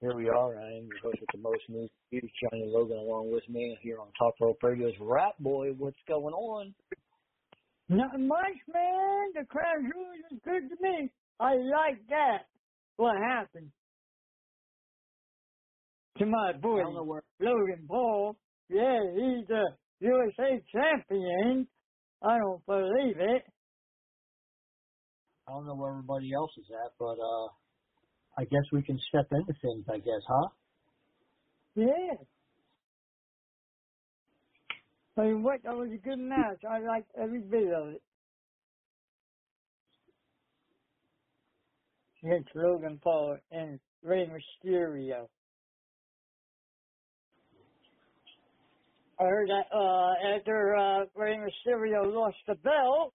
here we are. I am your host with the most news, Johnny Logan, along with me here on Top Rope Radio's Rat Boy. What's going on? Not much, man. The crowd is good to me. I like that. What happened to my boy Logan Paul? Yeah, he's the USA champion. I don't believe it. I don't know where everybody else is at, but uh I guess we can step into things, I guess, huh? Yeah. I mean, what? That was a good match. I liked every bit of it. Against Logan Paul and Rey Mysterio. I heard that uh, after uh, Rey Mysterio lost the belt,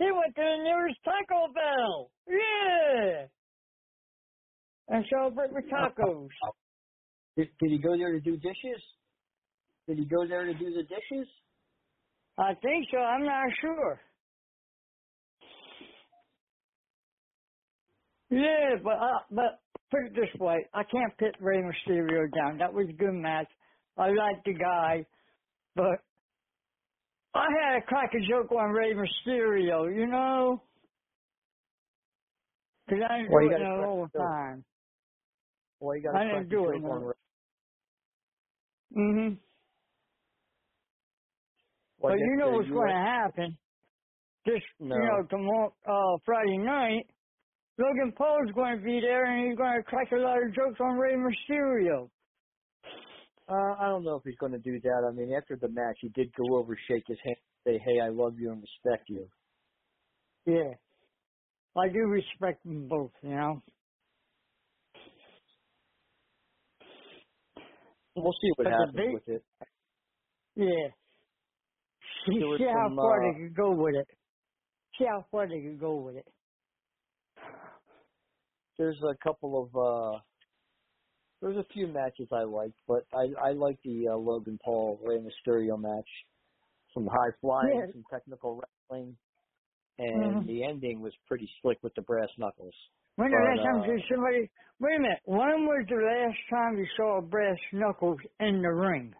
he went to the nearest Taco Bell. Yeah and celebrate with tacos. Did, did he go there to do dishes? Did he go there to do the dishes? I think so. I'm not sure. Yeah, but uh, but put it this way, I can't put Rey Mysterio down. That was a good match. I like the guy, but I had a crack a joke on Rey Mysterio, you know, because I didn't well, it all the time. Well, you got I didn't do it. Mm-hmm. Well, but you know what's going to happen. This, no. you know, tomorrow, uh, Friday night, Logan Paul's going to be there, and he's going to crack a lot of jokes on Rey Mysterio. Uh, I don't know if he's going to do that. I mean, after the match, he did go over, shake his hand, say, "Hey, I love you and respect you." Yeah, I do respect them both. You know. We'll see what but happens big, with it. Yeah. See, see how some, far uh, they can go with it. See how far they can go with it. There's a couple of uh there's a few matches I liked, but I I like the uh, Logan Paul Rey Mysterio match. Some high flying, Yeah. some technical wrestling, and Mhm. the ending was pretty slick with the brass knuckles. When the last time did somebody wait a minute, when was the last time you saw brass knuckles in the ring?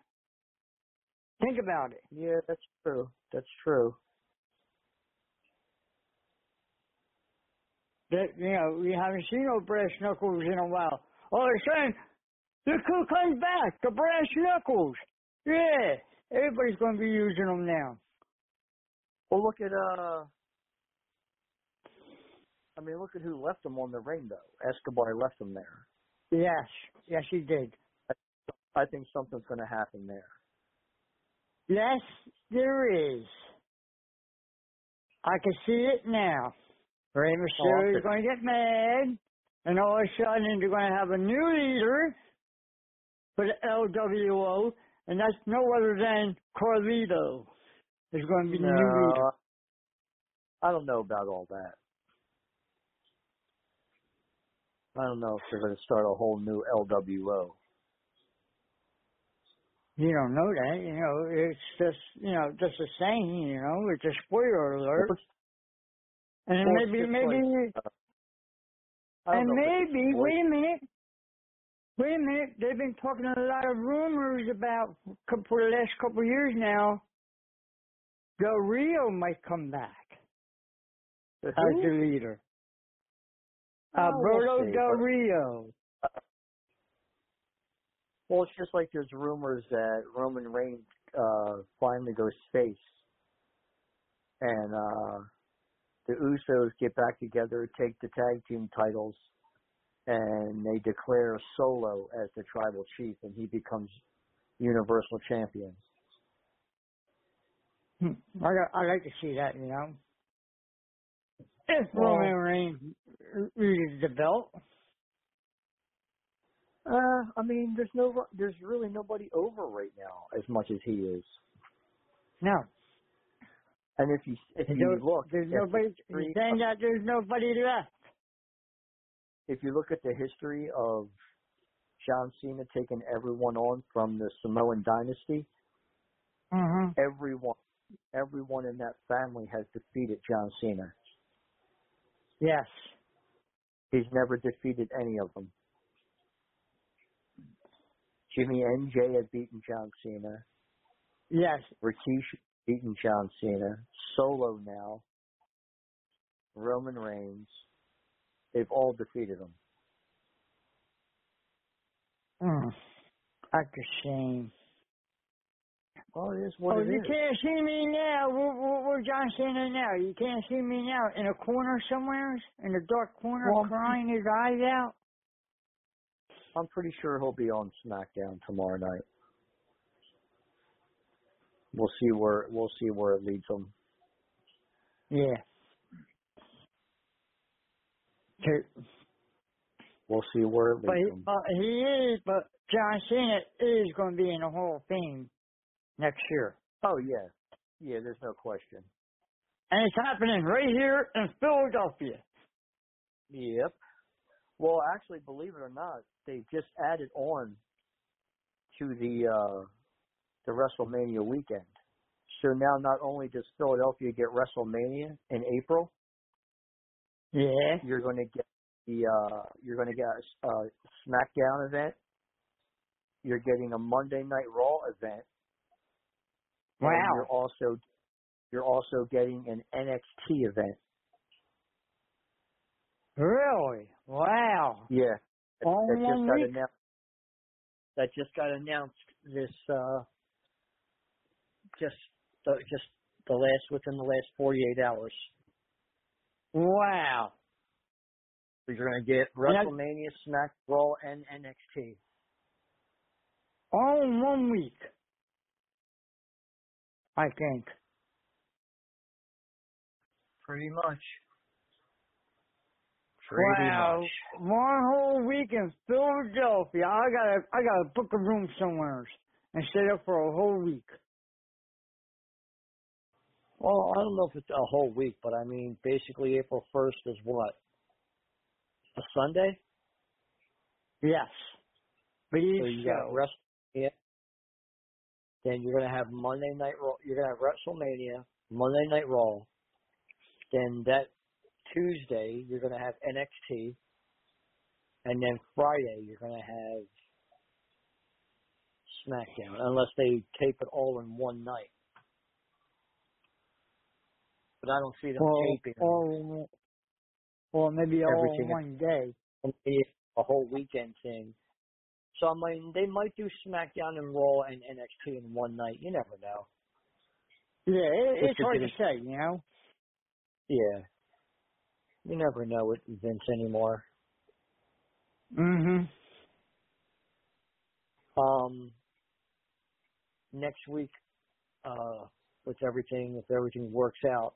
Think about it. Yeah, that's true. That's true. That you know, we haven't seen no brass knuckles in a while. All of a sudden, the who comes back, the brass knuckles. Yeah. Everybody's gonna be using them now. Well, look at uh. I mean, look at who left them on the ring, though. Escobar left them there. Yes. Yes he did. I think something's going to happen there. Yes, there is. I can see it now. Rey Mysterio is going to get mad, and all of a sudden they're going to have a new leader for the LWO, and that's no other than Carlito. Is going to be the new leader. No, I don't know about all that. I don't know if they're going to start a whole new LWO. You don't know that, you know. It's just, you know, just a saying, you know. It's a spoiler alert. And maybe, maybe, like, uh, and know if it's a maybe, wait a minute. Wait a minute. They've been talking a lot of rumors about for the last couple of years now. Del Rio might come back as the leader. Oh, we'll Alberto see, Del Rio. Well, it's just like there's rumors that Roman Reigns uh, finally goes face, and uh, the Usos get back together, take the tag team titles, and they declare Solo as the tribal chief, and he becomes Universal Champion. Hmm. I I like to see that, you know. If Roman Reigns uses the belt, Uh, I mean, there's no, there's really nobody over right now as much as he is. No. And if you if you There- look, there's nobody. history of- that there's nobody left. if you look at the history of John Cena taking everyone on from the Samoan dynasty, Mm-hmm. everyone everyone in that family has defeated John Cena. Yes. He's never defeated any of them. Jimmy and Jey has beaten John Cena. Yes. Rikishi beaten John Cena. Solo now. Roman Reigns. They've all defeated him. Mm. That's a shame. Well, it is what oh, it you is. can't see me now. Where, where, where John Cena now? You can't see me now in a corner somewhere, in a dark corner, Well, crying his eyes out. I'm pretty sure he'll be on SmackDown tomorrow night. We'll see where we'll see where it leads him. Yeah. To- We'll see where it But he, leads him. uh, he is, but John Cena is going to be in the Hall of Fame next year. Oh yeah, yeah. There's no question. And it's happening right here in Philadelphia. Yep. Well, actually, believe it or not, they've just added on to the uh the WrestleMania weekend. So now, not only does Philadelphia get WrestleMania in April, Yeah. you're going to get the uh you're going to get a, a SmackDown event. You're getting a Monday Night Raw event. And you're also you're also getting an NXT event. Really? Wow. Yeah. That, All that just got announced. That just got announced this uh just the, just the last within the last 48 hours. Wow. So you're going to get. WrestleMania, Smack, Raw, and NXT. All in one week. I think. Pretty much. Pretty wow. much. One whole week in Philadelphia. I gotta I gotta book a room somewhere and stay there for a whole week. Well, I don't know if it's a whole week, but I mean, basically April 1st is what? A Sunday? Yes. Believe So you got rest. Then you're gonna have Monday Night Raw. You're gonna have WrestleMania, Monday Night Raw. Then that Tuesday you're gonna have NXT, and then Friday you're gonna have SmackDown, unless they tape it all in one night. But I don't see them Or, taping or, or maybe all in one day. A whole weekend thing. So I mean, they might do SmackDown and Raw and NXT in one night. You never know. Yeah, it, Just it's hard to say, you know. Yeah. You never know with Vince anymore. Mhm. Um, next week, uh, with everything, if everything works out,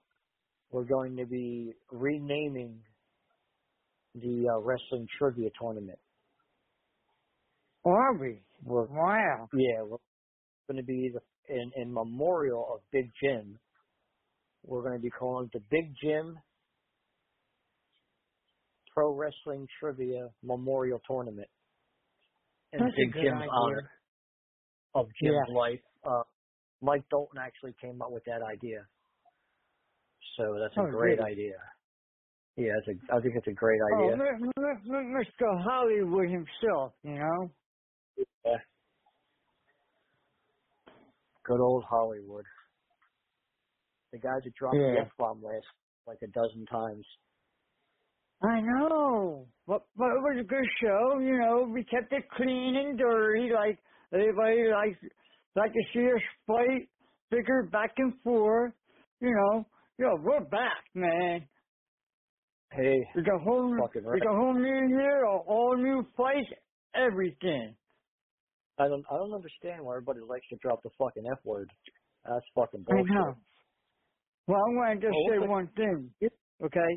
we're going to be renaming the uh, wrestling trivia tournament. Are we? We're Wow. yeah, we're going to be the, in in memorial of Big Jim. We're going to be calling it the Big Jim Pro Wrestling Trivia Memorial Tournament in That's a Big Jim's idea. honor of Jim's Yeah. life. Uh, Mike Dalton actually came up with that idea, so that's a Oh, great really? idea. Yeah, it's a, I think it's a great Oh, idea. M- Mr. Hollywood himself, you know. Yeah. Good old Hollywood. The guys that dropped Yeah. the F bomb last like a dozen times. I know, but but it was a good show. You know, we kept it clean and dirty. Like everybody likes like to see us fight, bicker back and forth. You know, yo, we're back, man. Hey, We got whole, Fucking we right. got whole new year, a all new fights, everything. I don't I don't understand why everybody likes to drop the fucking F word. That's fucking bullshit. I know. Well, I'm going to just Oh, say okay. one thing, okay?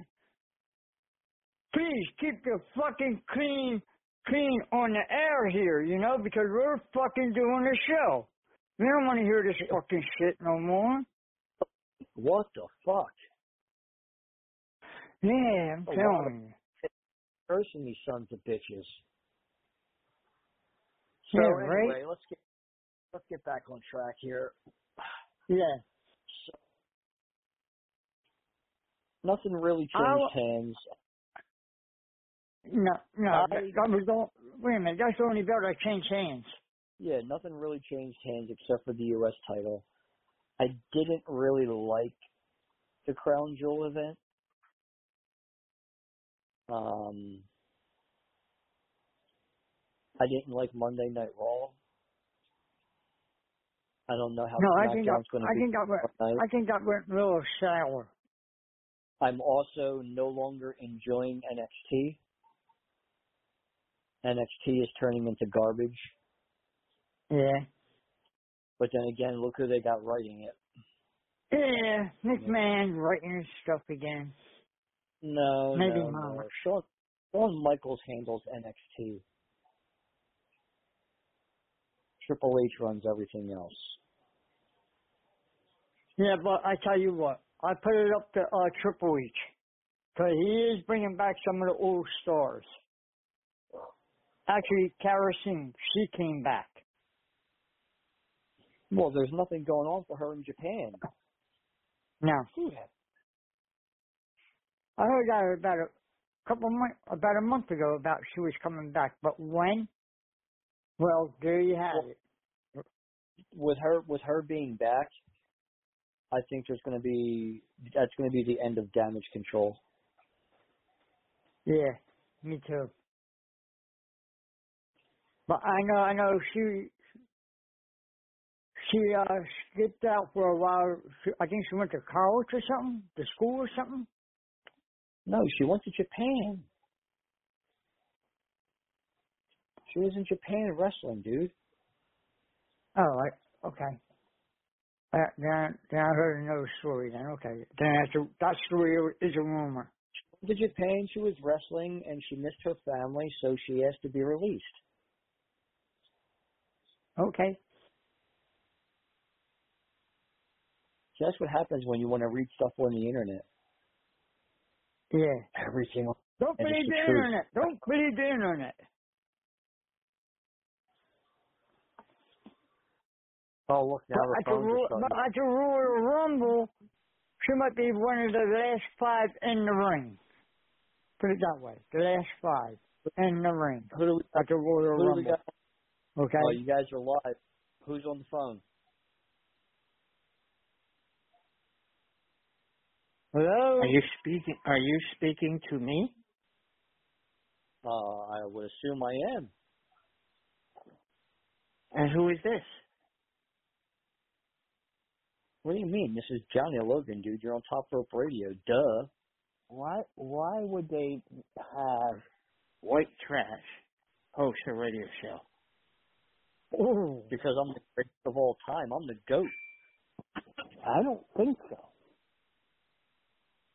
Please keep your fucking clean clean on the air here, you know, because we're fucking doing the show. We don't want to hear this fucking shit no more. What the fuck? Yeah, I'm A telling you. Cursing these sons of bitches. So Yeah, anyway, right? let's get let's get back on track here. Yeah. So, nothing really I'll- changed hands. No, no, I- that was the, wait a minute, that's the only belt that changed hands. Yeah, nothing really changed hands except for the U.S. title. I didn't really like the Crown Jewel event. Um, I didn't like Monday Night Raw. I don't know how No, I think that, SmackDown's going to I be think that went. I think that went a little sour. I'm also no longer enjoying NXT. NXT is turning into garbage. Yeah. But then again, look who they got writing it. Yeah, McMahon writing his stuff again. No, Maybe no, not. no. Shawn, Shawn Michaels handles NXT. Triple H runs everything else. Yeah, but I tell you what, I put it up to uh, Triple H. Because he is bringing back some of the old stars. Actually, Kairi Sane, she came back. Well, there's nothing going on for her in Japan. Now, I heard that about a couple of months, about a month ago about she was coming back, but when? Well, there you have it. With her, with her being back, I think there's going to be that's going to be the end of Damage Control. Yeah, me too. But I know, I know she, she, uh, skipped out for a while. She, I think she went to college or something, to school or something. No, she went to Japan. She was in Japan wrestling, dude. Oh, I, okay. Uh, then, then I heard another story then, okay. Then that's a, that story is a rumor. to Japan. She was wrestling and she missed her family, so she has to be released. Okay. So that's what happens when you want to read stuff on the internet. Yeah. Everything. Don't And it's believe the the internet. Don't believe the internet. Oh, look now But the at the, phones are Ro- starting. but at the Royal Rumble, she might be one of the last five in the ring. Put it that way. The last five in the ring Who do we, at the Royal who do we Rumble. got? Okay? Oh, you guys are live. Who's on the phone? Hello? Are you speaking? Are you speaking to me? Uh, I would assume I am. And who is this? What do you mean? This is Johnny Logan, dude. You're on Top Rope Radio. Duh. Why? Why would they have white trash host a radio show? Oh, Because I'm the greatest of all time. I'm the GOAT. I don't think so.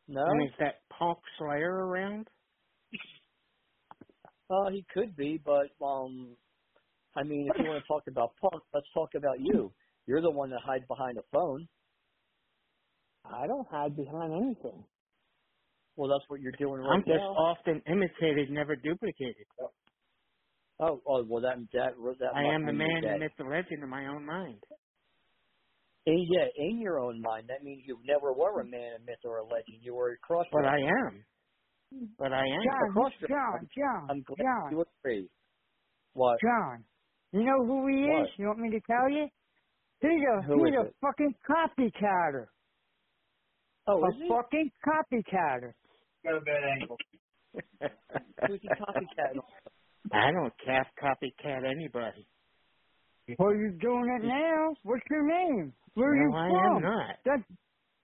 No? And is that Punk Slayer around? Uh, he could be, but, um, I mean, if you want to talk about Punk, let's talk about you. You're the one that hides behind a phone. I don't hide behind anything. Well, that's what you're doing right now. I'm just often imitated, never duplicated. Oh, oh, well, that, that, that I am the man, you're the myth, the legend in my own mind. In, yeah, in your own mind, that means you never were a man, a myth, or a legend. You were a cross. But I am. But I am. John, Across the- John, John, I'm glad John, you agree. What? John. You know who he is? What? You want me to tell you? He's a Who he's is a it? fucking copycatter. Oh, a is he? fucking copycatter. Who's he copycat? I don't cap copycat anybody. Well, you're doing it now. What's your name? Where are no, you I from? am not. That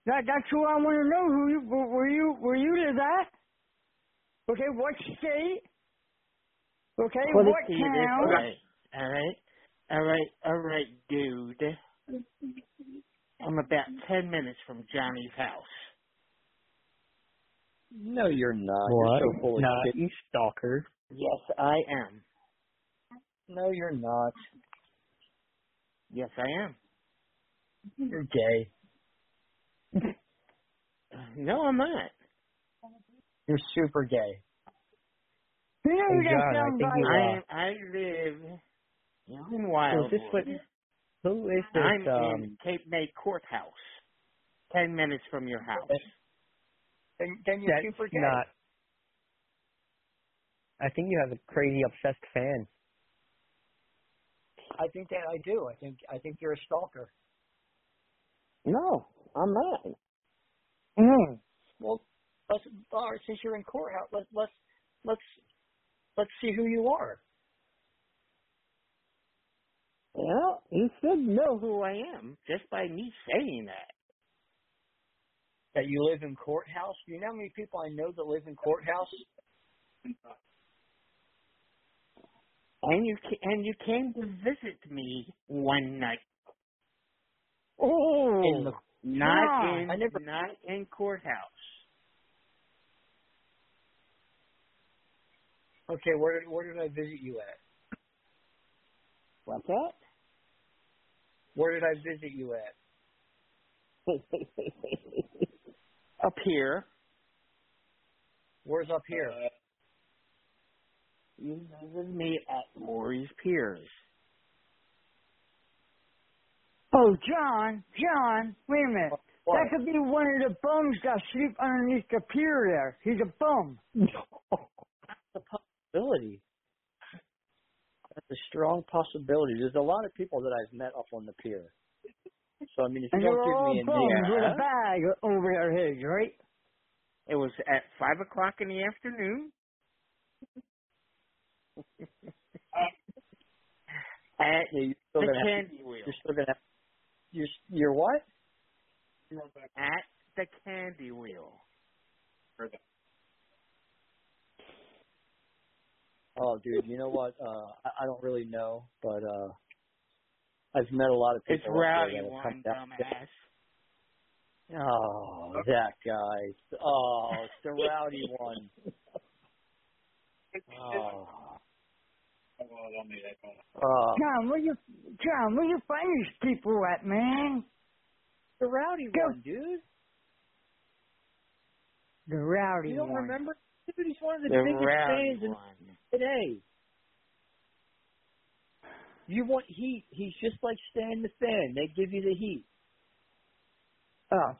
that that's who I want to know. Who you were were you were you to that? Okay, what state? Okay, Put it what to you this town? way. All right, all right, all right, dude. I'm about ten minutes from Johnny's house. No, you're not. What? You're so full of No, shit. you stalker. Yes, I am. No, you're not. Yes, I am. You're gay. No, I'm not. You're super gay. You know you got John, I think you I I live in So is Wildwood. this what? Who is this? I'm um, in Cape May Courthouse, ten minutes from your house. then, then you're That's super not. I think you have a crazy obsessed fan. I think that I do. I think I think you're a stalker. No, I'm not. Mm. Well, let's all right, since you're in courthouse, let's let's let's let's see who you are. Well, you should know who I am just by me saying that. That you live in courthouse. Do you know how many people I know that live in courthouse? And you and you came to visit me one night, Oh, In the not Yeah, in I never- not in courthouse. okay, where where did I visit you at? What's that? Where did I visit you at? Up here. Where's up here? Uh, you visited me at Morey's Piers. oh, John, John, wait a minute. What? That could be one of the bums that sleep underneath the pier there. He's a bum. That's a possibility. That's a strong possibility. There's a lot of people that I've met up on the pier. So I mean, if you And don't give me a bums name, with a bag over their heads, right? It was at five o'clock in the afternoon. at yeah, you're still the gonna have, candy wheel. you're still gonna have, you're you're what? At the candy wheel. Oh, dude, you know what? Uh, I, I don't really know, but uh, I've met a lot of people. It's rowdy that have one, come down- dumbass. Oh, that guy. Oh, it's the rowdy one. Oh. Oh, John, where you, John, where you find these people at, man? the rowdy Go. one, dude. The rowdy one. You don't one. remember? Dude, he's one of the, The biggest rowdy fans in one. Today. You want heat? He's just like Stan the Fan. They give you the heat. Oh,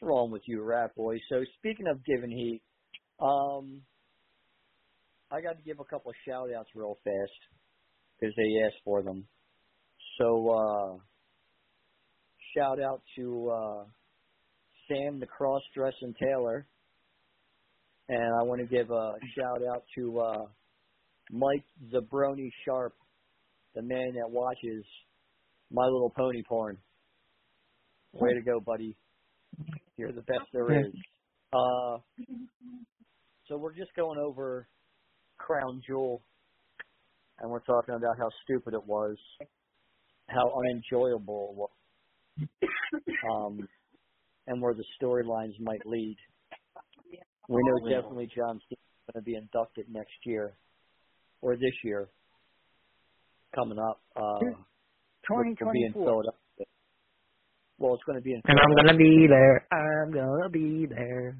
What's wrong with you, rat boy? So speaking of giving heat, um, I got to give a couple of shout outs real fast because they asked for them. So uh, shout out to uh, Sam the cross dressing Taylor, and I want to give a shout out to uh, Mike Zabroni Sharp, the man that watches My Little Pony porn. Way to go, buddy. You're the best there is. Uh, so we're just going over Crown Jewel, and we're talking about how stupid it was, how unenjoyable it was, um, and where the storylines might lead. We know definitely John Cena's going to be inducted next year, or this year, coming up. Uh, which will be in 2024. Philadelphia. Well, it's going to be in. And I'm gonna be there. I'm gonna be there.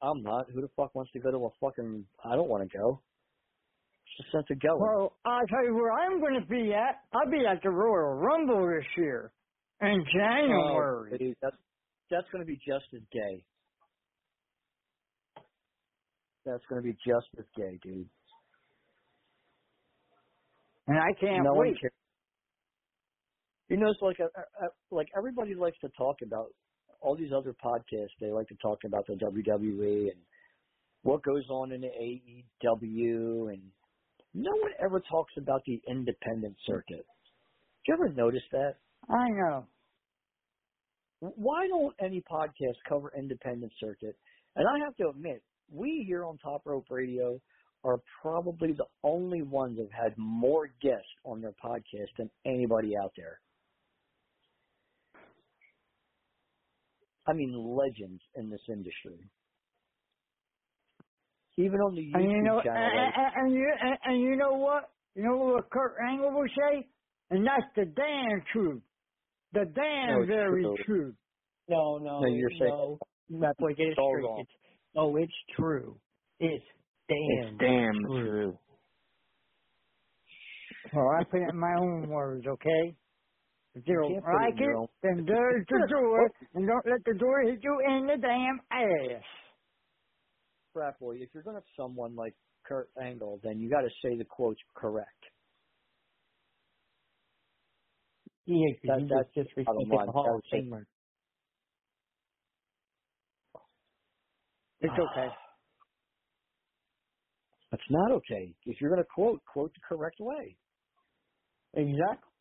I'm not. Who the fuck wants to go to a fucking? I don't want to go. It's a sense of going. Well, I'll tell you where I'm going to be at. I'll be at the Royal Rumble this year in Oh, January. dude, that's that's going to be just as gay. That's going to be just as gay, dude. and I can't no wait. cares. You know, it's like a, a, like everybody likes to talk about all these other podcasts. They like to talk about the WWE and what goes on in the AEW, and no one ever talks about the independent circuit. Did you ever notice that? I know. Why don't any podcast cover independent circuit? And I have to admit, we here on Top Rope Radio are probably the only ones that have had more guests on their podcast than anybody out there. I mean, legends in this industry. Even on the YouTube And you know, channel, and, and, and you and, and you know what? You know what Kurt Angle will say? And that's the damn truth. The damn No, very true. truth. No, no, No, you're saying- no. That boy, get it It's all It's, oh, it's true. It's damn. It's damn true. true. Well, I put it in my own words, okay? If you don't can't put it like it, then there's the door, and don't let the door hit you in the damn ass. crap boy, if you're gonna have someone like Kurt Angle, then you got to say the quotes correct. Yeah, That- that's just line. the Hall of That was it. Famer. It's ah. okay. That's not okay. If you're gonna quote, quote the correct way. Exactly.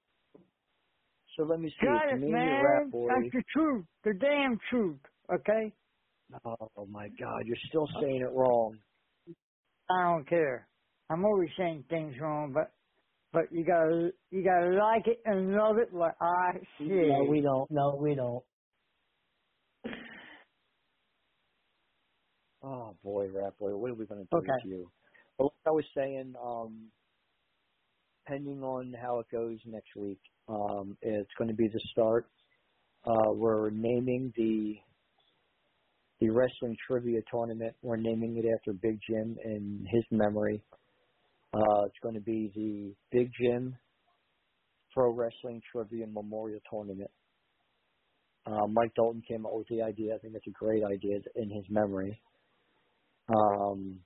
So let me see. Got it, man. rat boy. That's the truth. The damn truth, okay? Oh my God, you're still uh, saying it wrong. I don't care. I'm always saying things wrong, but but you gotta you gotta like it and love it like I say. No, we don't. No, we don't. Oh boy, rat boy, what are we gonna do Okay. with you? Well, like I was saying, um, depending on how it goes next week, um, it's going to be the start. Uh, we're naming the the wrestling trivia tournament. We're naming it after Big Jim in his memory. Uh, it's going to be the Big Jim Pro Wrestling Trivia Memorial Tournament. Uh, Mike Dalton came up with the idea. I think it's a great idea in his memory. Um,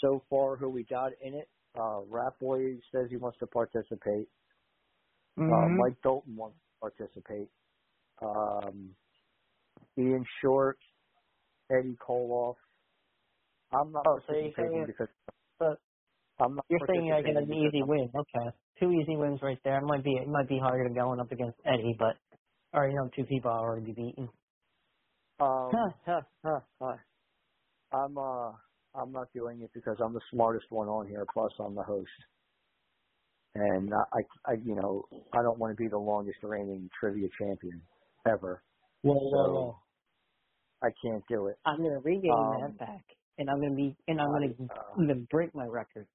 so far, who we got in it, uh, Rat Boy says he wants to participate. Uh, Mhm. Mike Dalton wants to participate. Um, Ian Short, Eddie Koloff. I'm not Oh, so participating saying- because but I'm not. You're saying I get an easy win. Okay, two easy wins right there. It might be it might be harder than going up against Eddie, but I already know two people already beaten. Um, Huh, huh, huh, huh. I'm uh I'm not doing it because I'm the smartest one on here. Plus, I'm the host, and I, I, I you know, I don't want to be the longest reigning trivia champion ever. Whoa, So- whoa, whoa! I can't do it. I'm gonna regain Um, that back, and I'm gonna be and I'm gonna Uh, even break my record.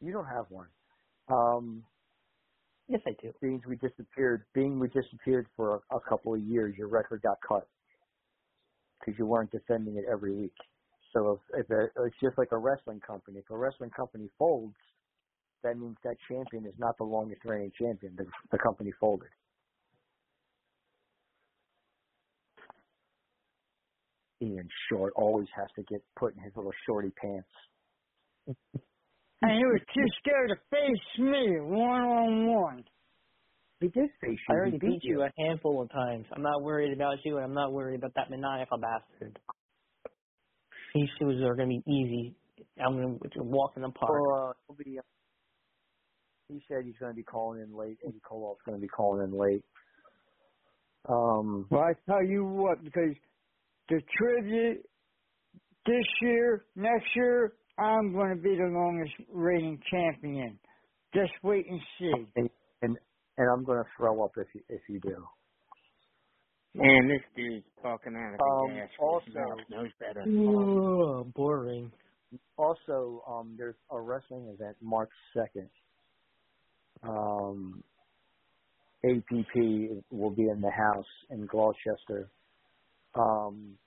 you don't have one. Um, Yes, I do. being we disappeared, being we disappeared for a, a couple of years, your record got cut because you weren't defending it every week. So if, a, it's just like a wrestling company, if a wrestling company folds, that means that champion is not the longest reigning champion. The, the company folded. Ian Short always has to get put in his little shorty pants. And he was too scared to face me one on one. He did face I already he beat you a handful of times. I'm not worried about you, and I'm not worried about that maniacal bastard. These shoes are gonna be easy. I'm gonna walk in the park. Well, uh, he'll be, he said he's going to be calling in late. Eddie Koloff's going to be calling in late. Um, Well, I tell you what, because the trivia this year, next year, I'm going to be the longest reigning champion. Just wait and see. and and and I'm going to throw up if you if you do. Man, this dude's talking out of Um, his ass. also- His mouth knows better. Oh, boring. Also, um, there's a wrestling event March second. Um, APP will be in the house in Gloucester. Um,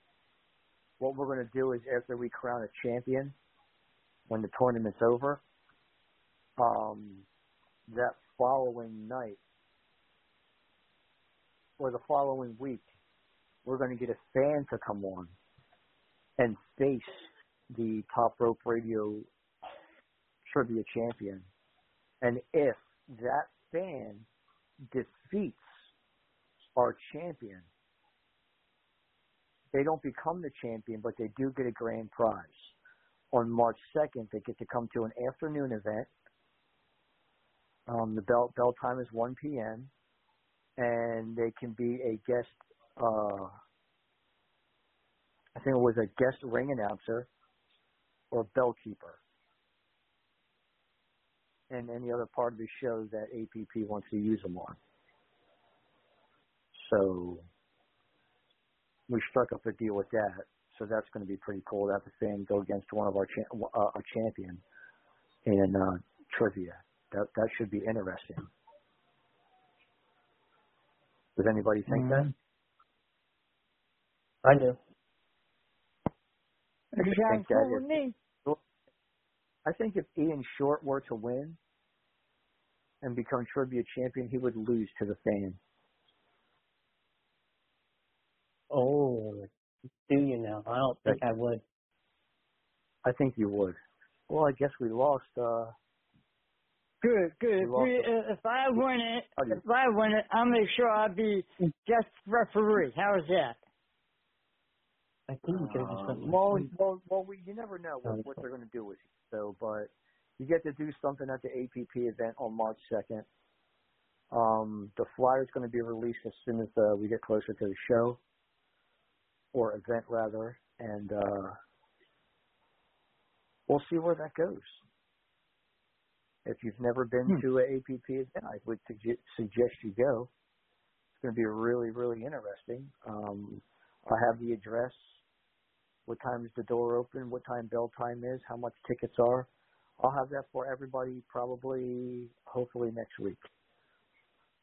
what we're going to do is after we crown a champion, when the tournament's over, um, that following night or the following week, we're going to get a fan to come on and face the top rope radio trivia champion. And if that fan defeats our champion, they don't become the champion, but they do get a grand prize. On March 2nd, they get to come to an afternoon event. Um, the bell, bell time is 1 p.m. And they can be a guest, uh, I think it was a guest ring announcer or bellkeeper. And any other part of the show that APP wants to use them on. So we struck up a deal with that. So that's going to be pretty cool to have a fan go against one of our cha- uh, a champion in uh, trivia. That that should be interesting. Does anybody think Mhm. that? I do. I just think that cool if- with me. I think if Ian Short were to win and become trivia champion, he would lose to the fan. Oh, do you now? I don't think I would. I think you would. Well, I guess we lost. uh Good, good. If, we, if I win it, if I win it, I'll make sure I'll be guest referee. How's that? I think you could have just went with well, well, well, we, you never know what, what they're going to do with you. So, but you get to do something at the APP event on March second. Um, the flyer is going to be released as soon as uh, we get closer to the show or event rather, and uh, we'll see where that goes. If you've never been Hmm. to an APP event, I would suggest suggest you go. It's going to be really, really interesting. Um, I have the address what time is the door open, what time bell time is, how much tickets are. I'll have that for everybody probably, hopefully next week.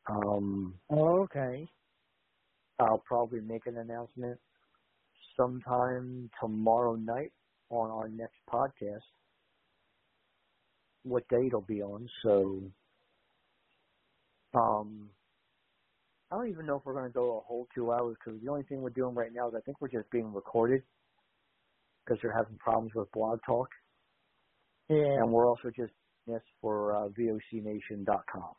Um, Okay. I'll probably make an announcement sometime tomorrow night on our next podcast. What day it'll be on, so um, I don't even know if we're going to go a whole two hours because the only thing we're doing right now is I think we're just being recorded because they're having problems with Blog Talk. Yeah. and we're also just this for uh, vocnation.com.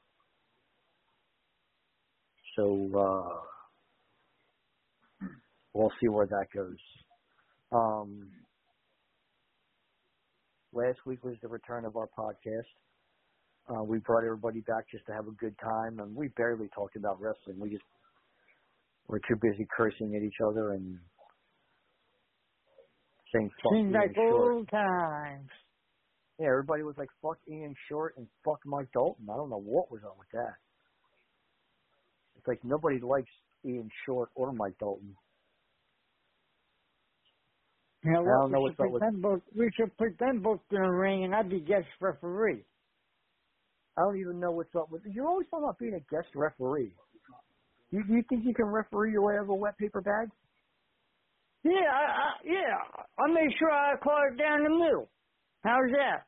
So uh, we'll see where that goes. Um, last week was the return of our podcast. Uh, we brought everybody back just to have a good time, and we barely talked about wrestling. We just were too busy cursing at each other and saying fuck Seems Ian like Short. old times. Yeah, everybody was like, fuck Ian Short and fuck Mike Dalton. I don't know what was up with that. It's like nobody likes Ian Short or Mike Dalton. You know I don't know what's up with- both, we should put them both in the ring and I'd be guest referee. I don't even know what's up with You're always talking about being a guest referee. You you think you can referee your way out of a wet paper bag? Yeah, I, I, yeah. I make sure I call it down the middle. How's that?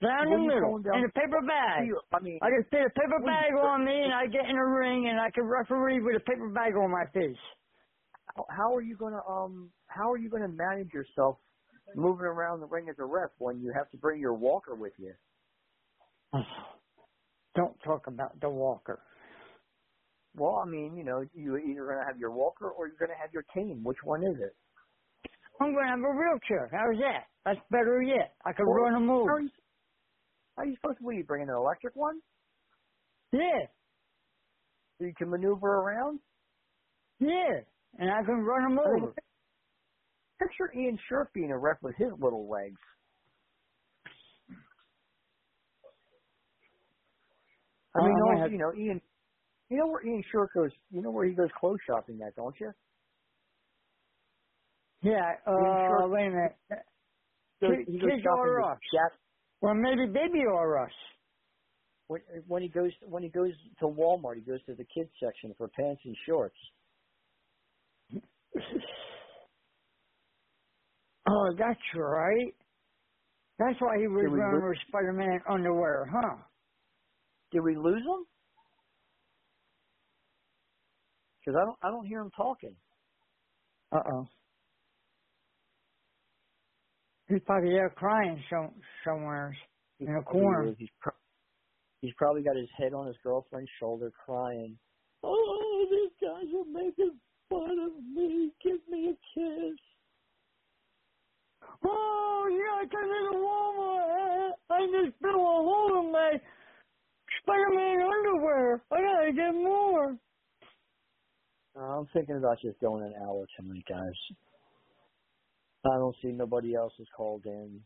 Down the middle. down- In a paper bag. You- I mean, I just put a paper bag you- on me and I get in a ring and I can referee with a paper bag on my face. how, how are you gonna um how are you gonna manage yourself moving around the ring as a ref when you have to bring your walker with you? Don't talk about the walker. Well, I mean, you know, you either gonna have your walker or you're gonna have your cane. Which one is it? I'm going to have a wheelchair. How's that? That's better yet. I can Well, run and move. How are you, how are you supposed to? What, are you bringing an electric one Yeah, so you can maneuver around? yeah. And I can run mean, move. Picture Ian Short being a ref with his little legs. I mean, no, you know, Ian. You know where Ian Short goes? You know where he goes clothes shopping at, don't you? Yeah, uh, wait a minute. Goes, Kid- he goes Kids shopping with us. Jack Or maybe Baby or Us. when when he goes when he goes to Walmart. He goes to the kids section for pants and shorts. Oh, that's right. That's why he was wearing lo- Spider-Man underwear, huh? Did we lose him? Because I don't I don't hear him talking. Uh-oh. He's probably there crying some, somewhere He in a corner. He's pro- he's probably got his head on his girlfriend's shoulder, crying. Oh, these guys are making fun of me. Give me a kiss. Oh, yeah, I came into Walmart. I just spilled all over my Spider-Man underwear. I gotta get more. Uh, I'm thinking about just going an hour tonight, guys. I don't see nobody else is called in.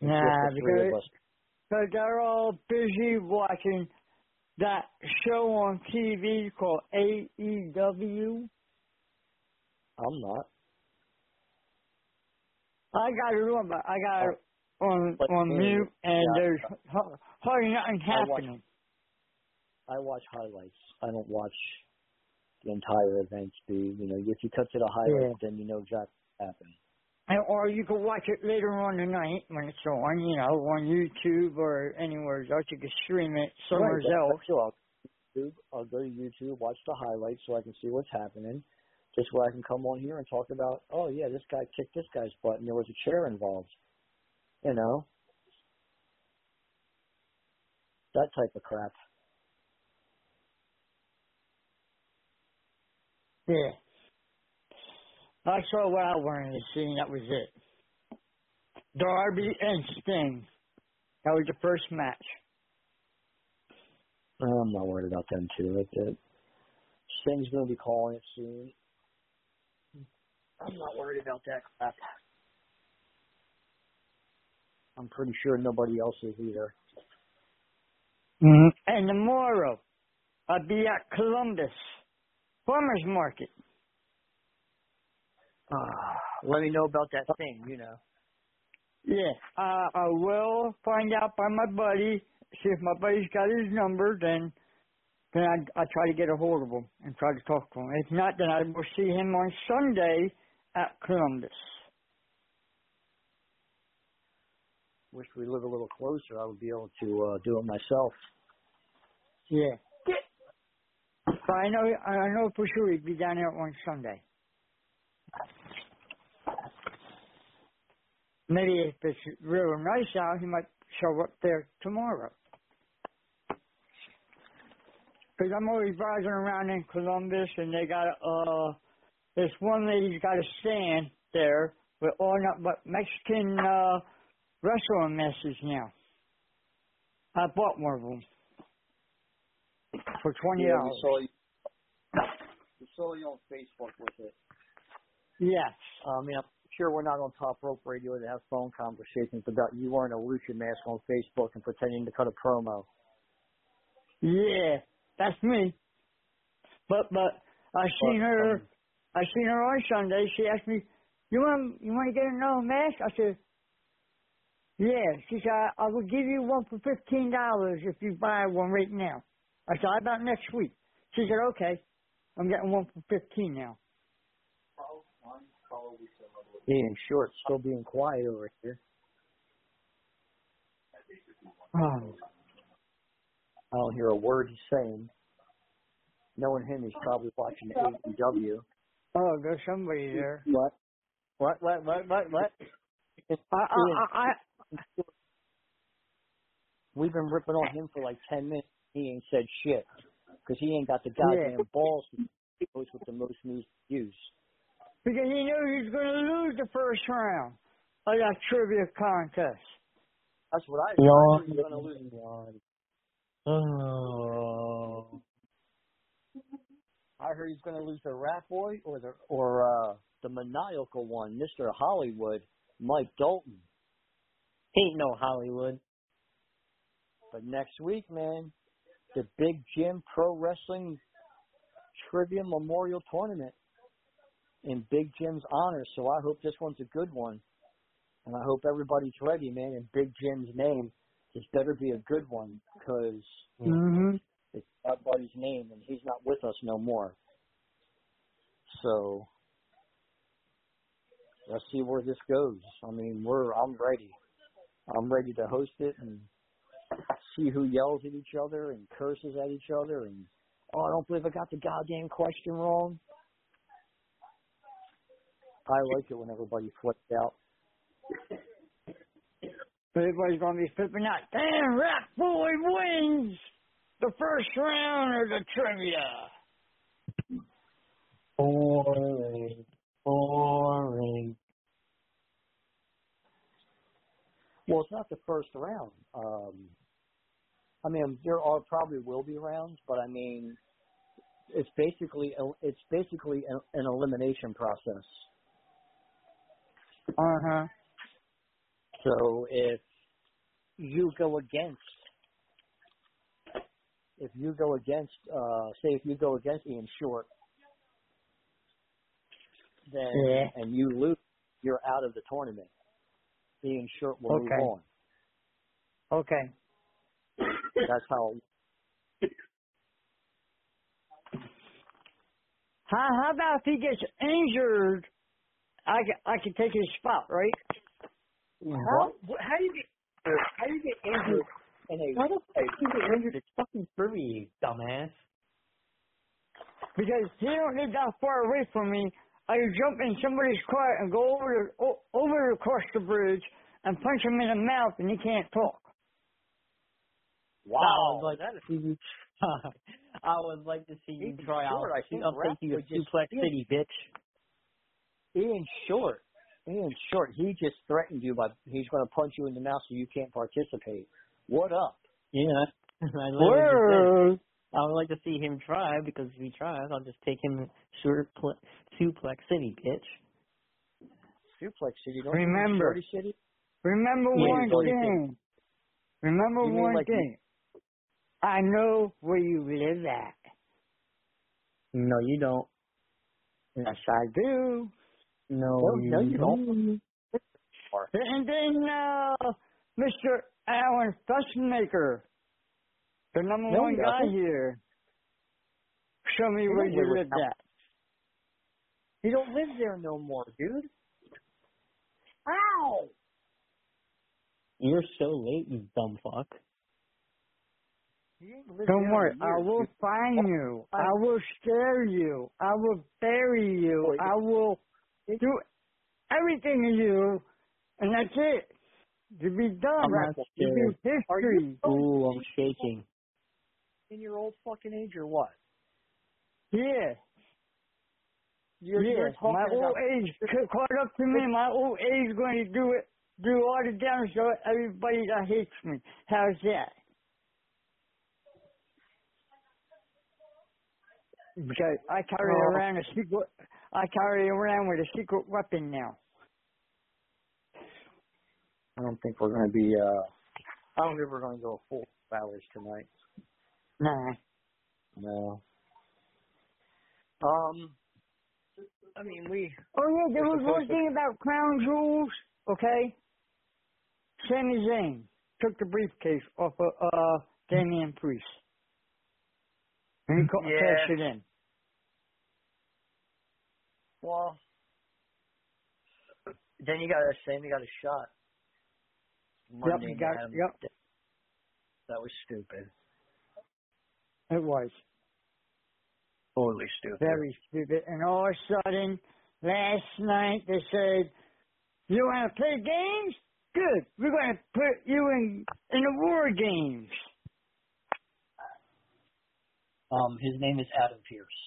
It's Nah, just the three of because because they're all busy watching that show on TV called AEW. I'm not. I got it on, but I got it on But on yeah, mute, and yeah. there's hardly nothing I watch- happening. I watch highlights. I don't watch the entire event. Be you know, if you cut to the highlights, then you know exactly what happened. And, or you can watch it later on tonight when it's on, you know, on YouTube or anywhere else. You can stream it somewhere Right, else. I'll go to YouTube, watch the highlights so I can see what's happening. Just where I can come on here and talk about, oh yeah, this guy kicked this guy's butt and there was a chair involved. You know, that type of crap. Yeah. I saw what I wanted to see, and that was it. Darby and Sting. That was the first match. I'm not worried about them too. Like that. Sting's gonna be calling it soon. I'm not worried about that crap. I'm pretty sure nobody else is either. Mm-hmm. And tomorrow, I'll be at Columbus Farmers Market. Ah, let me know about that thing, you know. Yeah, uh, I will find out by my buddy. See if my buddy's got his number, then then I I try to get a hold of him and try to talk to him. If not, then I will see him on Sunday at Columbus. Wish we lived a little closer. I would be able to uh, do it myself. Yeah. But I know I know for sure he'd be down there on Sunday. Maybe if it's real nice out, he might show up there tomorrow. Because I'm always driving around in Columbus, and they got a uh, this one lady's got a stand there with all not but Mexican uh, restaurant messes now. I bought one of them for twenty Yeah, dollars. we saw you. We saw you on Facebook with it. Yes. I mean, I'm sure we're not on Top Rope Radio to have phone conversations about you wearing a lucha mask on Facebook and pretending to cut a promo. Yeah, that's me. But but I seen But, her. I seen her on Sunday. She asked me, "You want you want to get another mask?" I said, "Yeah." She said, "I, I will give you one for fifteen dollars if you buy one right now." I said, "How about next week?" She said, "Okay, I'm getting one for fifteen now." Ian Short still being quiet over here. Oh, I don't hear a word he's saying. Knowing him, he's probably watching AEW. Oh, there's somebody there. What? What? What? What? What? What? I I I, I We've been ripping on him for like ten minutes. He ain't said shit because he ain't got the goddamn Yeah. balls to goes with the most news views. because he knew he was going to lose the first round of that trivia contest. That's what I. Yeah. I heard he's gonna lose. Oh. I heard he's gonna lose the Rat Boy or the or uh the maniacal one, Mister Hollywood, Mike Dalton. Ain't no Hollywood. But next week, man, the Big Jim Pro Wrestling Trivia Memorial Tournament in Big Jim's honor. So I hope this one's a good one. And I hope everybody's ready, man, in Big Jim's name. This better be a good one because Mm-hmm. It's our buddy's name and he's not with us no more. So let's see where this goes. I mean, we're I'm ready. I'm ready to host it and see who yells at each other and curses at each other and oh, I don't believe I got the goddamn question wrong. I like it when everybody flips out. Everybody's gonna be flipping out. Damn, Rat Boy wins the first round of the trivia. Boring. Boring. Well, it's not the first round. Um, I mean, there are probably will be rounds, but I mean, it's basically it's basically an, an elimination process. Uh huh. So if you go against, if you go against, uh, say if you go against Ian Short, then Yeah. and you lose, you're out of the tournament. Ian Short will Okay. move on. Okay. That's how. How, how about if he gets injured? I can, I can take his spot, right? How, how do you get how do you get injured in a Why the fuck injured? It's fucking trivia, dumbass. Because he don't live that far away from me. I jump in somebody's car and go over the, o- over across the bridge and punch him in the mouth, and he can't talk. wow? I would like that to see you try. I would like to see you try. I'll, I think I'll take you to Rafa just- Suplex City, bitch. Ian Short. Ian Short. He just threatened you by he's going to punch you in the mouth so you can't participate. What up? Yeah. I literally just said, Word. I would like to see him try because if he tries, I'll just take him to Suplex Suplex City, bitch. Suplex City. Don't Remember. you Shorty City. Remember Yeah, one Shorty thing. Remember You one like- thing. I know where you live at. No, you don't. Yes, I do. No, No, no, you don't. And then, uh, Mr. Alan Fussmaker, the number No, one guy here. Show me where you lived at. He don't live there no more, dude. Ow! You're so late, you dumb fuck. Don't worry, I will find you. I will scare you. I will bury you. I will do everything to you, and that's it. To be done. I'm not To be history. Ooh, I'm shaking. in your old fucking age or what? Yeah. You're, you're yeah. talking My old age caught up to me. My old age is going to do it. Do all the damage to everybody that hates me. How's that? Because I carry Oh. around a secret. I carry around with a secret weapon now. I don't think we're going to be. uh I don't think we're going to go full hours tonight. Nah. No. Um. I mean, we. Oh yeah, there was one thing about crown jewels. Okay. Sami Zayn took the briefcase off of uh Damian Priest. And he Yeah. cashed it in. Well. Then you got a same. You got a shot. Yep, Monday he got. Yep, That was stupid. it was. Totally stupid. Very stupid. And all of a sudden, last night they said, "You want to play games? Good. We're going to put you in in the war games." Um, his name is Adam Pearce.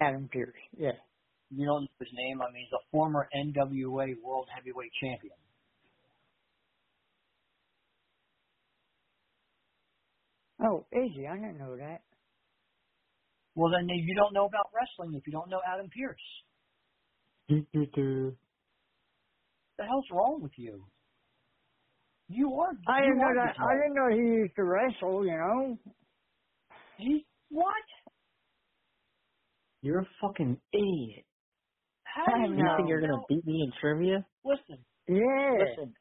Adam Pearce. Yeah. You don't know his name. I mean, he's a former NWA World Heavyweight Champion. Oh, easy. I didn't know that. Well, then you don't know about wrestling if you don't know Adam Pearce. Do-do-do. The hell's wrong with you? You are. I you didn't know that. I didn't know he used to wrestle. You know. He what? You're a fucking idiot. How do you You think you're gonna know? beat me in trivia? Listen, Yeah. listen.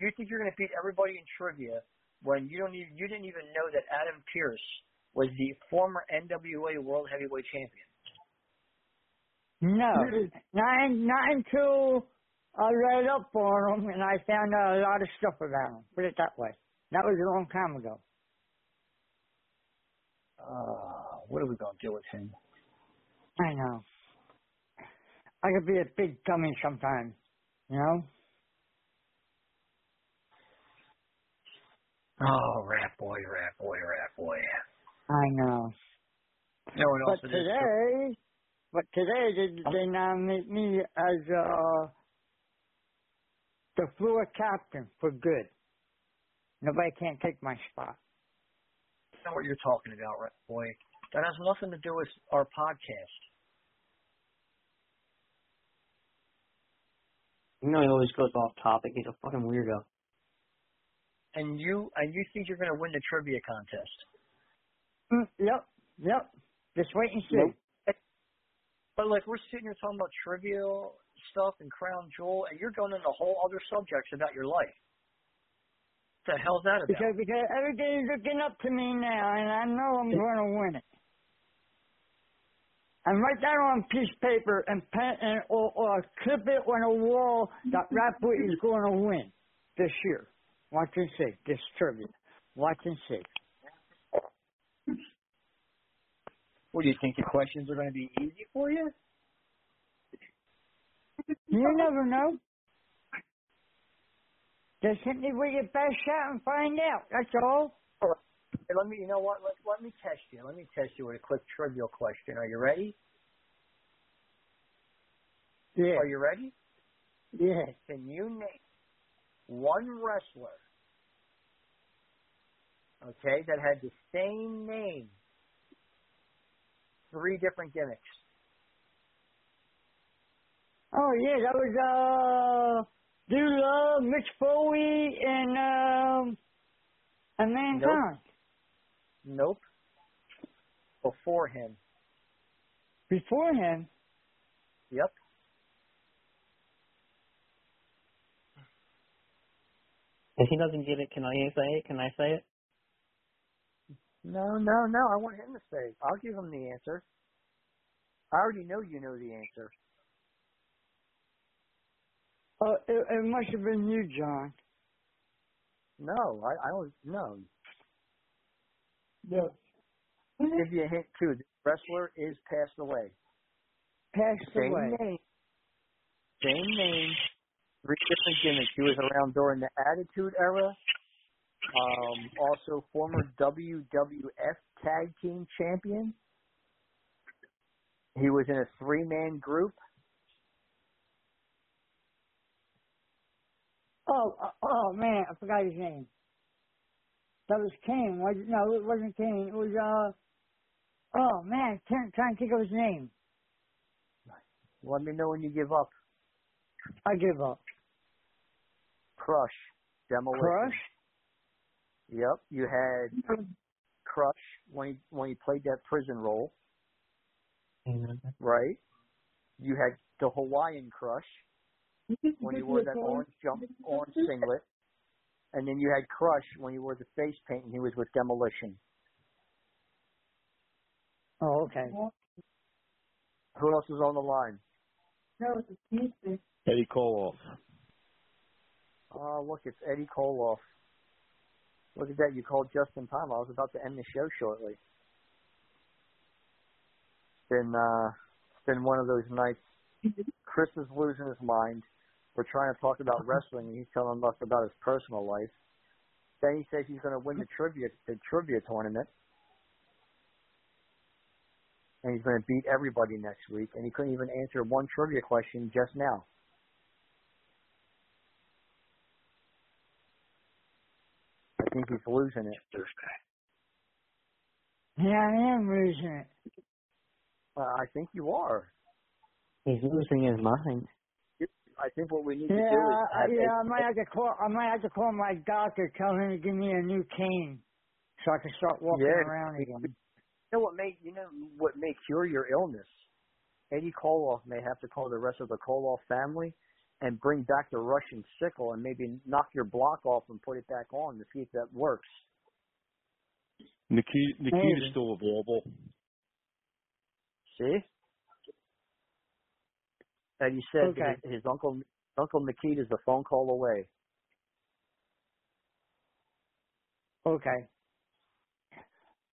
You think you're going to beat everybody in trivia when you don't even you didn't even know that Adam Pearce was the former NWA World Heavyweight Champion. No, not not until I read up on him and I found out a lot of stuff about him. Put it that way. That was a long time ago. Uh, what are we going to do with him? I know. I could be a big dummy sometimes, you know. Oh, rat boy, rat boy, rat boy. I know. You know what else But it is? today, but today they, they nominate me as uh the floor captain for good. Nobody can take my spot. I know what you're talking about, rat boy. That has nothing to do with our podcast. You know he always goes off topic. He's a fucking weirdo. And you and you think you're going to win the trivia contest? Mm, yep, yep. Just wait and see. Nope. But like we're sitting here talking about trivial stuff and Crown Jewel, and you're going into whole other subjects about your life. What the hell's that about? Because because everything's looking up to me now, and I know I'm going to win it. And write that on a piece of paper and pen and or, or clip it on a wall that Rapper is going to win this year. Watch and see. This trivia. Watch and see. What do you think? The questions are going to be easy for you? You never know. Just hit me with your best shot and find out. That's all. Let me. You know what? Let, let me test you. Let me test you with a quick trivial question. Are you ready? Yeah. Are you ready? Yeah. Can you name one wrestler, okay, that had the same name, three different gimmicks? Oh yeah, that was uh, Dude Love, Mick Foley, and um, and Mankind. Nope. Before him. Before him, Yep. If he doesn't get it, can I say it? Can I say it? No, no, no. I want him to say. it. I'll give him the answer. I already know you know the answer. uh, it, it must have been you, John. No, I, I don't. No. Yeah. Give you a hint too. The wrestler is passed away. Passed Same away. name. Same name. Three different gimmicks. He was around during the Attitude Era. Um, also former WWF Tag Team Champion. He was in a three-man group. Oh, uh, oh man, I forgot his name. That was Kane. Was? No, it wasn't Kane. It was uh. Oh man, trying trying to think of his name. Let me know when you give up. I give up. Crush. Demolition. Crush. Yep. You had Crush when he when he played that prison role, right? You had the Hawaiian Crush when he wore that orange jump orange singlet. And then you had Crush when he wore the face paint and he was with Demolition. Oh, okay. Who else is on the line? No, it's Eddie Koloff. Oh, look, it's Eddie Koloff. Look at that. You called just in time. I was about to end the show shortly. Been uh it's been one of those nights. Chris is losing his mind. We're trying to talk about wrestling and he's telling us about his personal life. Then he says he's gonna win the trivia the trivia tournament. And he's gonna beat everybody next week and he couldn't even answer one trivia question just now. Think he's losing it. Yeah, I am losing it. Uh, I think you are. He's losing his mind. I think what we need to do is I, have yeah. a- I might have to call. I might have to call my doctor, tell him to give me a new cane, so I can start walking Yeah. around again. you know what may you know what may cure your illness. Eddie Koloff may have to call the rest of the Koloff family and bring back the Russian sickle and maybe knock your block off and put it back on to see if that works. Nikita, Maybe. Nikita's still available. See? Eddie said Okay. his, his uncle Uncle Nikita's a phone call away. Okay.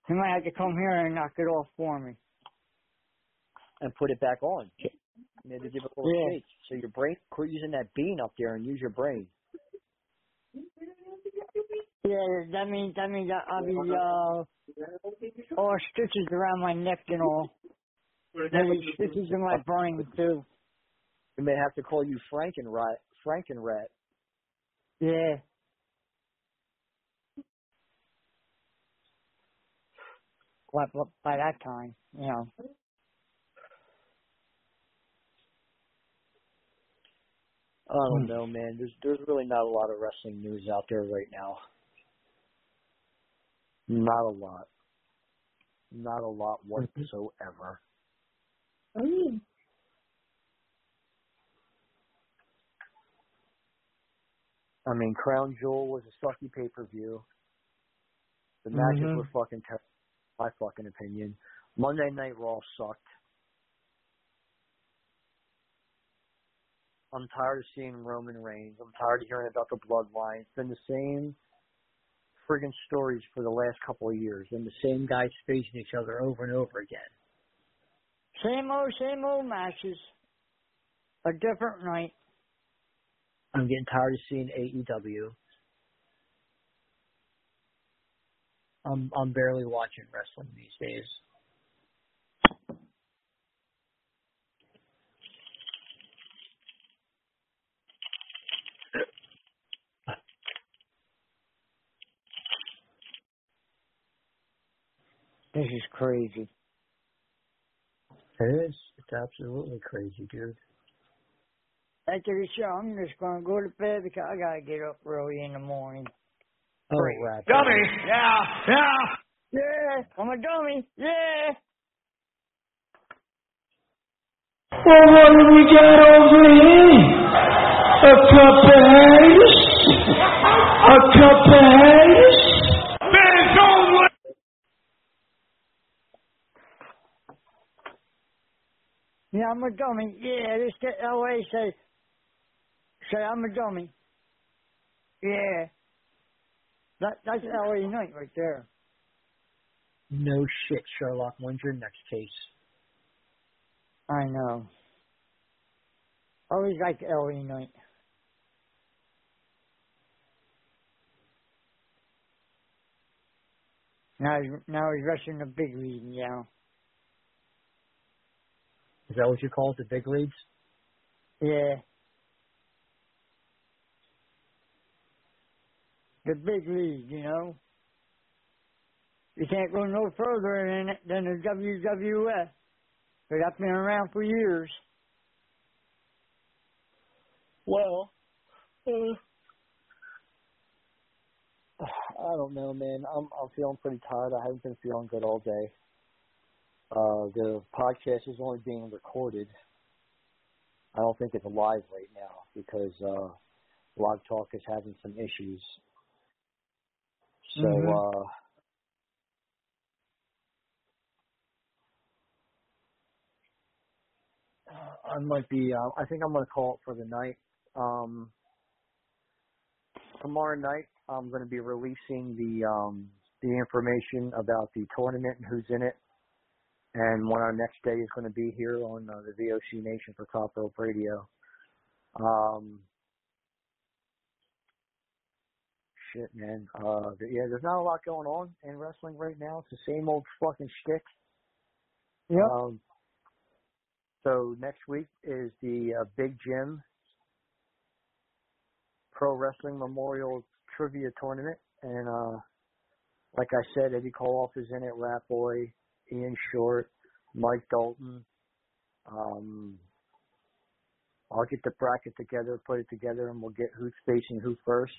He might have to come here and knock it off for me. and put it back on. Maybe give it a little Yeah. shake. So your brain, quit using that bean up there and use your brain. Yeah, that means that means I'll be uh all stitches around my neck and all. Maybe stitches in my brain too. We may have to call you Frankenrat. Frankenrat. Yeah. By, by- by that time, you know. I don't hmm. know, man. There's there's really not a lot of wrestling news out there right now. Not a lot. Not a lot whatsoever. Mm. I mean, Crown Jewel was a sucky pay per view. The matches mm-hmm. were fucking terrible, my fucking opinion. Monday Night Raw sucked. I'm tired of seeing Roman Reigns. I'm tired of hearing about the bloodline. It's been the same friggin' stories for the last couple of years, and the same guys facing each other over and over again. Same old, same old matches. A different night. I'm getting tired of seeing AEW. I'm I'm barely watching wrestling these days. This is crazy. It is. It's absolutely crazy, dude. After the show, I'm just gonna go to bed because I gotta get up early in the morning. Oh, Great. right. Dummy. Yeah. Yeah. Yeah, I'm a dummy. Yeah. Well, what do we got over here? A cup of haters? A cup of haters? There's only. Yeah, I'm a dummy. Yeah, this get LA say, say I'm a dummy. Yeah. That that's LA Knight right there. No shit, Sherlock. When's your next case? I know. Always like LA Knight. Now now he's rushing the big league now. Is that what you call it, the big leagues? Yeah. The big league, you know. You can't go no further in it than the WWF. But that's been around for years. Well, uh, I don't know, man. I'm I'm feeling pretty tired. I haven't been feeling good all day. Uh, the podcast is only being recorded. I don't think it's live right now because uh, Blog Talk is having some issues. So Mhm. uh, I might be. Uh, I think I'm going to call it for the night. Um, tomorrow night, I'm going to be releasing the um, the information about the tournament and who's in it. And when our next day is going to be here on uh, the VOC Nation for Top Rope Radio. Um, shit, man. Uh, yeah, there's not a lot going on in wrestling right now. It's the same old fucking shtick. Yeah. Um, so next week is the uh, Big Jim Pro Wrestling Memorial Trivia Tournament, and uh, like I said, Eddie Koloff is in it. Rat Boy, Ian Short, Mike Dalton. Um, I'll get the bracket together, put it together, and we'll get who's facing who first,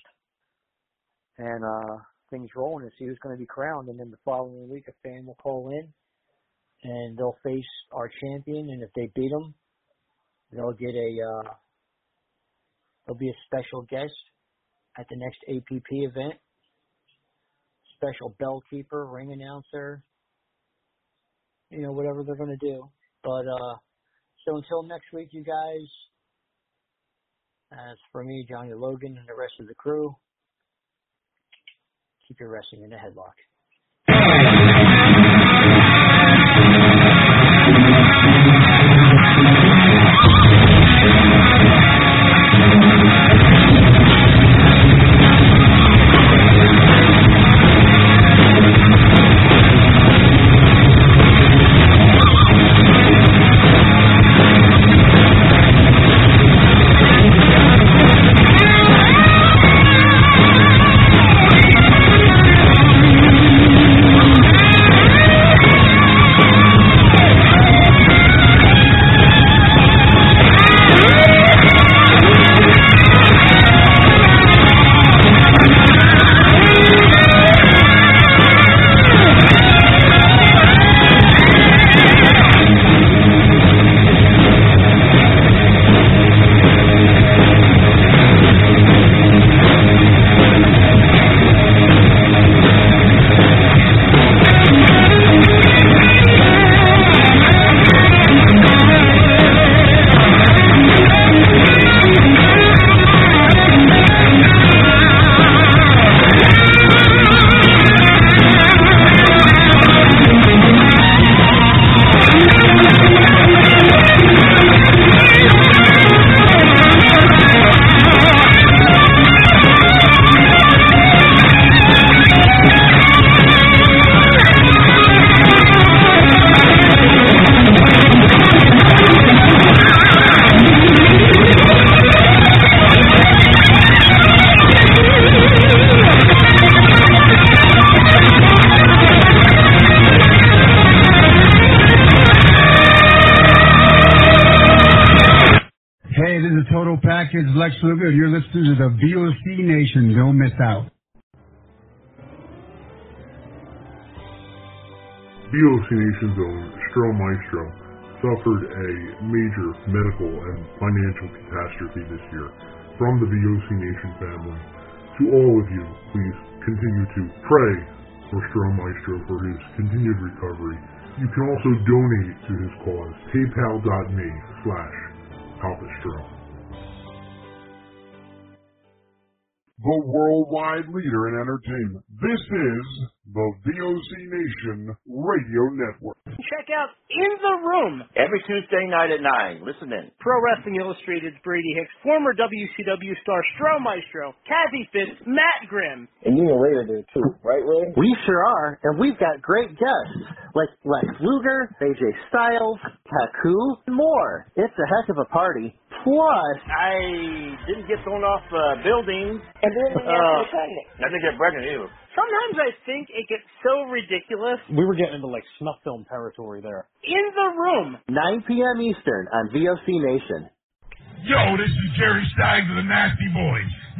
and uh, things rolling and see who's going to be crowned. And then the following week, a fan will call in and they'll face our champion. And if they beat them, they'll get a uh, there'll be a special guest at the next APP event. Special bell keeper, ring announcer, you know, whatever they're going to do. But, uh, so until next week, you guys, as for me, Johnny Logan, and the rest of the crew, keep your wrestling in a headlock. Thank you. It's Lex Luger. You're listening to the VOC Nation. Don't miss out. VOC Nation's own Stro Maestro suffered a major medical and financial catastrophe this year. From the VOC Nation family, to all of you, please continue to pray for Stro Maestro for his continued recovery. You can also donate to his cause. PayPal.me slash Papa the worldwide leader in entertainment. This is the VOC Nation Radio Network. Check out In the Room every Tuesday night at 9. Listen in. Pro Wrestling Illustrated's Brady Hicks, former WCW star Stro Maestro, Kathy Fitz, Matt Grimm. And you and Ray are there too, right, Ray? We sure are, and we've got great guests like Lex Luger, AJ Styles, Taku, and more. It's a heck of a party. Plus, I didn't get thrown off uh, buildings. And didn't get Uh, pregnant. I didn't get pregnant either. Sometimes I think it gets so ridiculous. We were getting into like snuff film territory there. In the Room. 9 p.m. Eastern on VOC Nation. Yo, this is Jerry Stein of the Nasty Boys.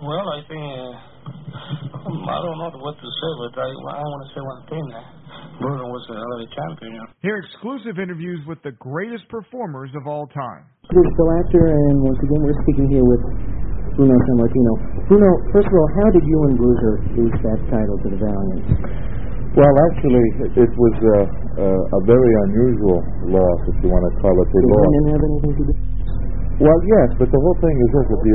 Well, I think uh, I don't know what to say, but I, I want to say one thing. Uh, Bruno was another champion. You know? Hear exclusive interviews with the greatest performers of all time. This is Bill Apter, and once again, we're speaking here with Bruno Sammartino. Bruno, first of all, how did you and Bruiser lose that title to the Valiants? Well, actually, it was uh, uh, a very unusual loss, if you want to call it a Did loss. women have anything to do? Well, yes, but the whole thing is this: that the